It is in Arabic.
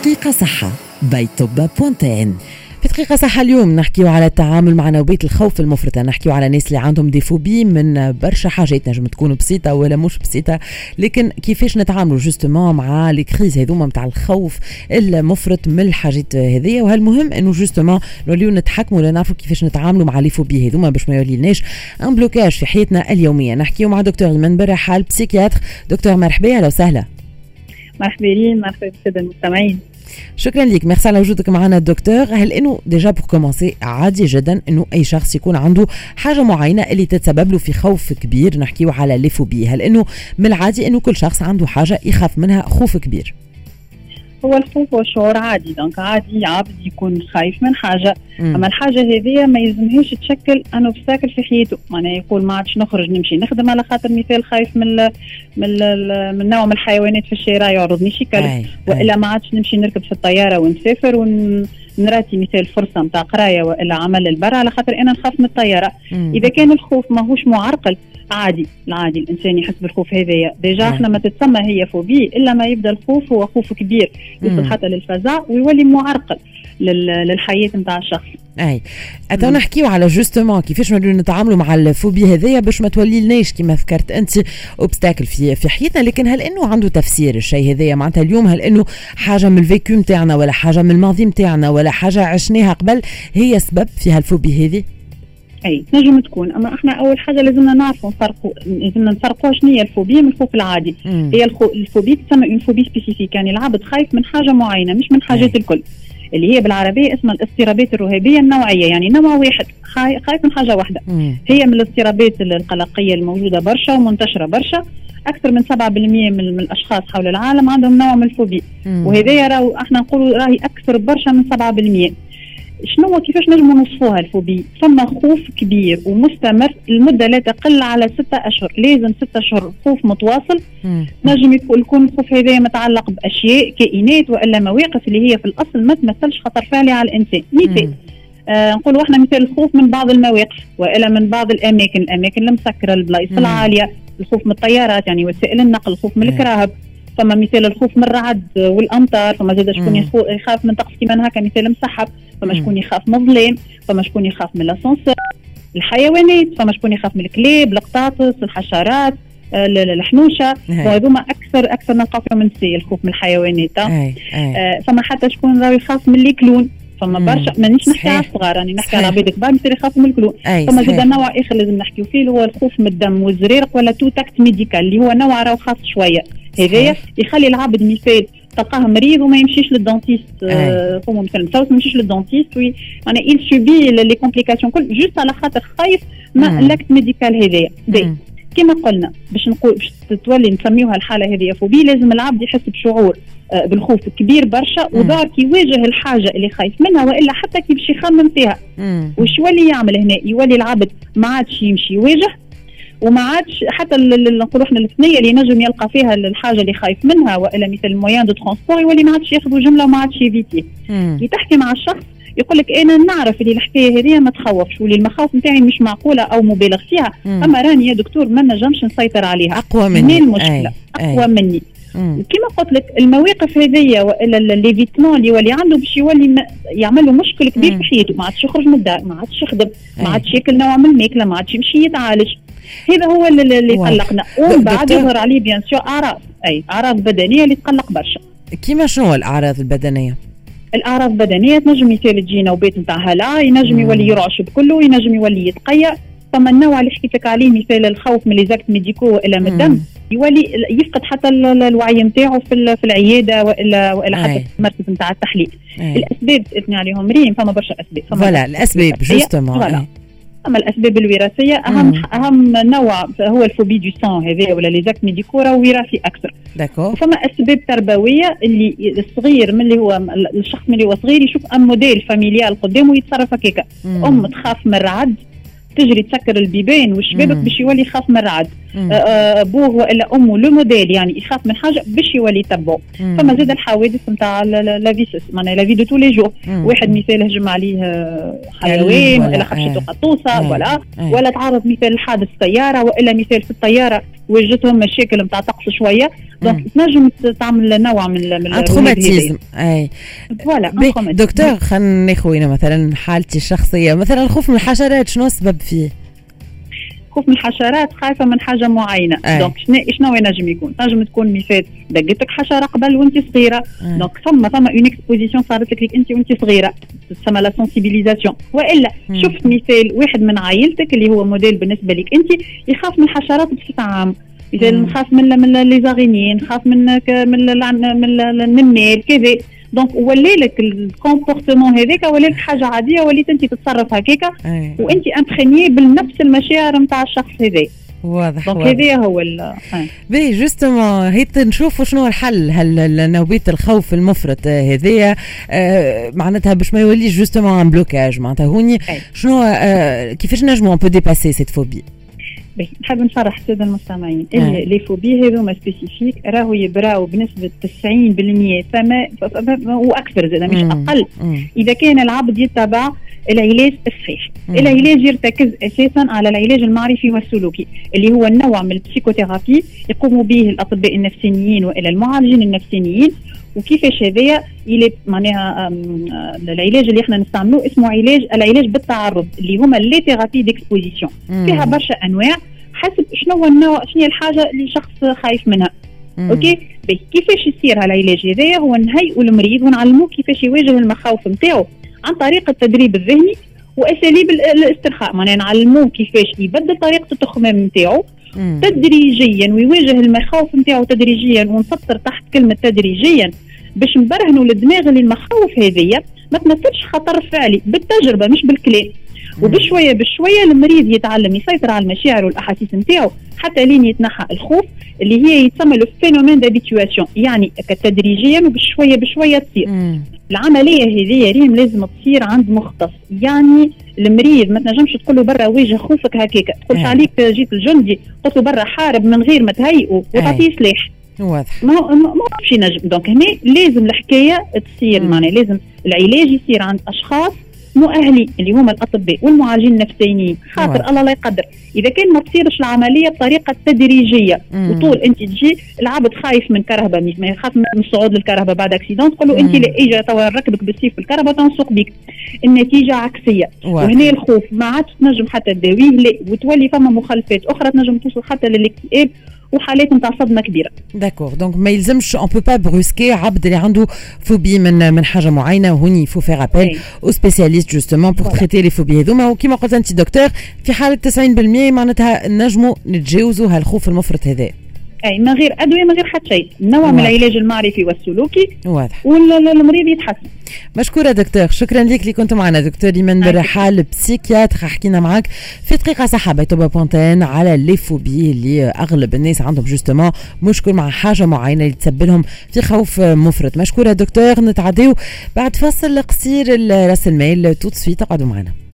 دقيقة صحة باي توبا point TN في دقيقة صحة اليوم نحكيو على التعامل مع نوبية الخوف المفرطة. نحكيو على ناس اللي عندهم des phobies من برشا حاجات نجم تكون بسيطة ولا مش بسيطة. لكن كيفاش نتعاملوا justement مع les crises هذوما نتاع الخوف المفرط من الحاجات هذيا؟ وهالمهم إنه justement نوليو نتحكموا ولا نعرفوا كيفاش نتعاملوا مع les phobies هذوما باش ما يوليناش un blocage في حياتنا اليومية؟ نحكيو مع دكتور المنبر حال psychiatre دكتور مرحبا أهلا وسهلا. مرحبا مرحبا بالساده المستمعين شكرا لك ميرسي على وجودك معنا الدكتور هل إنه déjà pour commencer عادي جدا إنه أي شخص يكون عنده حاجة معينة اللي تتسبب له في خوف كبير؟ نحكيو على les phobies هل إنه من العادي إنه كل شخص عنده حاجة يخاف منها خوف كبير؟ هو الخوف هو شعور عادي. donc عادي عبد يكون خايف من حاجة. أما الحاجة هذه ما يلزمهاش تشكل un obstacle في حياته. معناها يقول ما عادش نخرج نمشي نخدم على خاطر مثال خايف من ال من ال من نوع من الحيوانات في الشارع يعرضني شي كلب. وإلا ما عادش نمشي نركب في الطيارة ونسافر ولا نراتي مثال فرصة نتاع قراية وإلا عمل لبرا على خاطر أنا نخاف من الطيارة. مم. إذا كان الخوف ماهوش معرقل عادي العادي. الإنسان يحس بالخوف هذايا. déjà إحنا ما تتسمى هي phobie إلا ما يبدأ الخوف هو خوف كبير. يوصل حتى للفزع ويولي معرقل. للحياة نتاع الشخص. أي. اتو نحكيو على justement كيفاش نوليو نتعاملوا مع ال phobie هذايا باش ما تولي لناش كما ذكرت أنت obstacle في في حياتنا لكن هل إنه عنده تفسير الشيء هذايا؟ معناتها اليوم هل إنه حاجة من ال vécu نتاعنا ولا حاجة من الماضي نتاعنا ولا حاجة عشناها قبل هي سبب في ه ال phobie هذه؟ أي نجم تكون. أما إحنا أول حاجة لازمنا نعرفوا نفرقوا لازمنا نفرقوا شنو هي الفوبيا من الخوف العادي. مم. هي الخو... الفوبيا تسمى une phobie spécifique يعني العبد خايف من حاجة معينة مش من حاجات الكل. اللي هي بالعربية اسمها الاضطرابات الرهابية النوعية يعني نوع واحد خايف من حاجة واحدة. مم. هي من الاضطرابات القلقية الموجودة برشا ومنتشرة برشا. أكثر من 7% من, من الأشخاص حول العالم عندهم نوع من الفوبيا. وهذا راهو إحنا نقولوا راهي أكثر برشا من 7% شنو كيفاش نجموا نوصفوها الفوبي ثم خوف كبير ومستمر المده لا تقل على ستة أشهر لازم ستة أشهر خوف متواصل. نجم يكون الخوف هذا متعلق بأشياء كائنات وإلا مواقف اللي هي في الأصل ما تمثلش خطر فعلي على الإنسان. مثال آه نقولوا إحنا مثال الخوف من بعض المواقف وإلا من بعض الأماكن الأماكن المسكرة البلايص العالية الخوف من الطيارات يعني وسائل النقل الخوف من الكراهب. فما مثال الخوف من الرعد والأمطار فما زاد شكون يخاف من طقس كيما هكا مثال مسحب فما شكون يخاف من الظلام فما شكون يخاف من الأسانسير الحيوانات فما شكون يخاف من الكلاب القطاطس الحشرات آه، الحنوشة. وهذوما أكثر أكثر نلقاو فيهم النساء الخوف من الحيوانات. آه. فما حتى شكون راهو يخاف من الكلون. فما برشا مانيش نحكي على الصغار راني نحكي على عباد كبار مثل يخافوا من ال clown. فما زاد نوع آخر لازم نحكيو فيه اللي هو الخوف من الدم والزريقة ولا tout acte médical اللي هو نوع راهو خاص شوية. هذايا يخلي العبد مثال تلقاه مريض وما يمشيش لل dentiste فما مثلا. مسوس ما يمشيش لل dentiste وي أنا il subit les complications كل. juste على خاطر خايف م l'acte médical هذايا. كما قلنا باش نقول باش تولي نسميوها الحالة هذه phobie لازم العبد يحس بشعور آه، بالخوف كبير برشا وذلك كي يواجه الحاجة اللي خايف منها وإلا حتى كي باش يخمم فيها. وش يولي يعمل هنا؟ يولي العبد ما عادش يمشي يواجه وما عادش حتى نقولوا إحنا الثنيه اللي نجم يلقى فيها الحاجة اللي خايف منها وإلا مثل ال moyens de transport يولي ما عادش ياخذوا جملة وما عادش ي évite يه كي تحكي مع الشخص يقول لك أنا نعرف اللي الحكاية هذه ما تخوفش واللي المخاوف نتاعي مش معقولة أو مبالغ فيها. مم. أما راني يا دكتور ما نجمش نسيطر عليها. أقوى مني. المشكلة؟ أي. أقوى أي. مني كما قلت لك المواقف هذيا وإلا l'évitement اللي يولي عنده باش يولي يعمل له مشكل كبير في حياته. ما عادش يخرج من الدار ما عادش يخدم ما عادش ياكل نوع من الماكلة ما عادش يمشي يتعالج. هذا هو اللي قلقنا ومن بعد يظهر عليه bien sûr أعراض. أي أعراض بدنية اللي تقلق برشا. كيما شنو الأعراض البدنية؟ الأعراض البدنية تنجم مثال تجي نوبات نتاع هلا ينجم يولي يرعش بكله ينجم يولي يتقيأ. فما النوع اللي حكيت لك عليه مثال الخوف من les actes médicaux والا من الدم. يولي يفقد حتى الوعي نتاعو في في العيادة وإلا والا حتى في المركز نتاع التحليل. الأسباب اثني عليهم ريم فما برشا أسباب. voilà الأسباب justement أما الأسباب الوراثية أهم مم. أهم نوع هو ال phobie du sang هذا ولا les actes médicaux وراثي أكثر. d'accord فما أسباب تربوية اللي الصغير من اللي هو الشخص من اللي هو صغير يشوف un modèle familial قدامه يتصرف هكاك أم تخاف من الرعد تجري تسكر البيبان والشبابك باش يولي يخاف من الرعد. أبوه وإلا أمه le modèle يعني يخاف من حاجة باش يولي يتبعه فما زاد الحوادث نتاع ال vécu معناها la vie de tous les jours واحد مثال هجم عليه حيوان ولا خبشته قطوسه ولا ولا تعرض مثال لحادث سيارة وإلا مثال في الطيارة وجدتهم مشاكل نتاع طقس شوية. donc تنجم تعمل نوع من من traumatisme اي voilà دكتور خلينا ناخذ مثلا حالتي الشخصية مثلا الخوف من الحشرات شنو السبب فيه؟ خوف من الحشرات خايفة من حاجة معينة. أي. donc شنو شنو ينجم يكون؟ تنجم تكون مثال دقتك حشرة قبل وأنت صغيرة. donc ثم ثم une exposition صارت لك أنت وأنت صغيرة. تسمى la sensibilisation وإلا. شفت مثال واحد من عائلتك اللي هو موديل بالنسبة لك. أنت يخاف من الحشرات بصفه عامه مثلا نخاف من من les araignées نخاف من من من النمال كذا. donc ولي لك ال comportement هذاك ولي لك حاجة عاديه وليت انت تتصرف هكاك وانت imprégné بالنفس المشاعر نتاع الشخص هذا واضح donc هذا هو ال ... بي justement هيت نشوفوا شنو الحل هل نوبيه الخوف المفرط هذايا آه معناتها باش ما يوليش justement un blocage معناتها هوني شنو آه كيفاش نجموا on peut dépasser cette phobie نحب نصرح السادة المستمعين. اللي les phobies هذوما spécifiques راهو يبراو بنسبة 90% فما وأكثر زاد مش أقل. إذا كان العبد يتبع العلاج الصحيح العلاج يرتكز أساسا على العلاج المعرفي والسلوكي اللي هو النوع من ال psychothérapie يقوم به الأطباء النفسيين وإلى المعالجين النفسيين. وكيفاش هذايا إلى معناها العلاج اللي إحنا نستعملوه اسمه علاج العلاج بالتعرض اللي هما les thérapies d'exposition فيها برشا أنواع. حسب شنو هو النوع شنو هي الحاجة اللي شخص خايف منها. مم. أوكي؟ كيفاش يصير العلاج هذايا هو نهيئوا المريض ونعلموه كيفاش يواجه المخاوف نتاعو عن طريق التدريب الذهني وأساليب الاسترخاء. معناها نعلموه كيفاش يبدل طريقة التخمام نتاعو تدريجيا ويواجه المخاوف نتاعو تدريجيا ونسطر تحت كلمة تدريجيا باش نبرهنوا للدماغ اللي المخاوف هذيا. ما تمثلش خطر فعلي بالتجربة مش بالكلام. وبشوية بشوية المريض يتعلم يسيطر على المشاعر والأحاسيس نتاعو حتى لين يتنحى الخوف اللي هي يتسمى le phénomène d'habituation يعني تدريجيا وبشوية بشوية تصير. العملية هذه ريم لازم تصير عند مختص. يعني المريض ما تنجمش تقول له برا واجه خوفك هكاك تقولش عليه جيت الجندي قلت له برا حارب من غير ما تهيئه وتعطيه سلاح. واضح. ما ما مش ينجم. donc هنا لازم الحكاية تصير معناها لازم العلاج يصير عند أشخاص مؤهلين اللي هما الأطباء والمعالجين النفسيين. خاطر الله لا يقدر إذا كان ما تصيرش العملية بطريقة تدريجية مم. وطول أنت تجي العبد خايف من كرهبه ما يخاف من الصعود للكرهبه بعد accident تقول له أنت لا إجا توا نركبك بالسيف في الكرهبه تنسوق بك النتيجة عكسية. وهنا الخوف ما عادش تنجم حتى تداويه لا. وتولي فما مخالفات أخرى تنجم توصل حتى للاكتئاب وحالات نتاع صدمة كبيرة. d'accord donc ما يلزمش on peut pas brusquer عبد اللي عنده phobie من من حاجة معينة. وهوني faut faire appel au spécialiste justement pour traiter les phobies هذوما وكيما قلت أنت دكتور في حالة 90% معناتها نجموا نتجاوزوا هالخوف المفرط هذا. أي من غير أدوية من غير حتى شيء. نوع من العلاج المعرفي والسلوكي واضح. والمريض يتحسن. مشكورة دكتور. شكرا لك اللي كنت معنا. دكتور إيمان برحال psychiatre حكينا معك في دقيقة صحة بيتوبا بونتين على les phobies اللي أغلب الناس عندهم justement مشكل مع حاجة معينة اللي تسبب لهم في خوف مفرط. مشكورة دكتور. نتعديو بعد فصل قصير رأس المال. توت سويت اقعدوا معنا.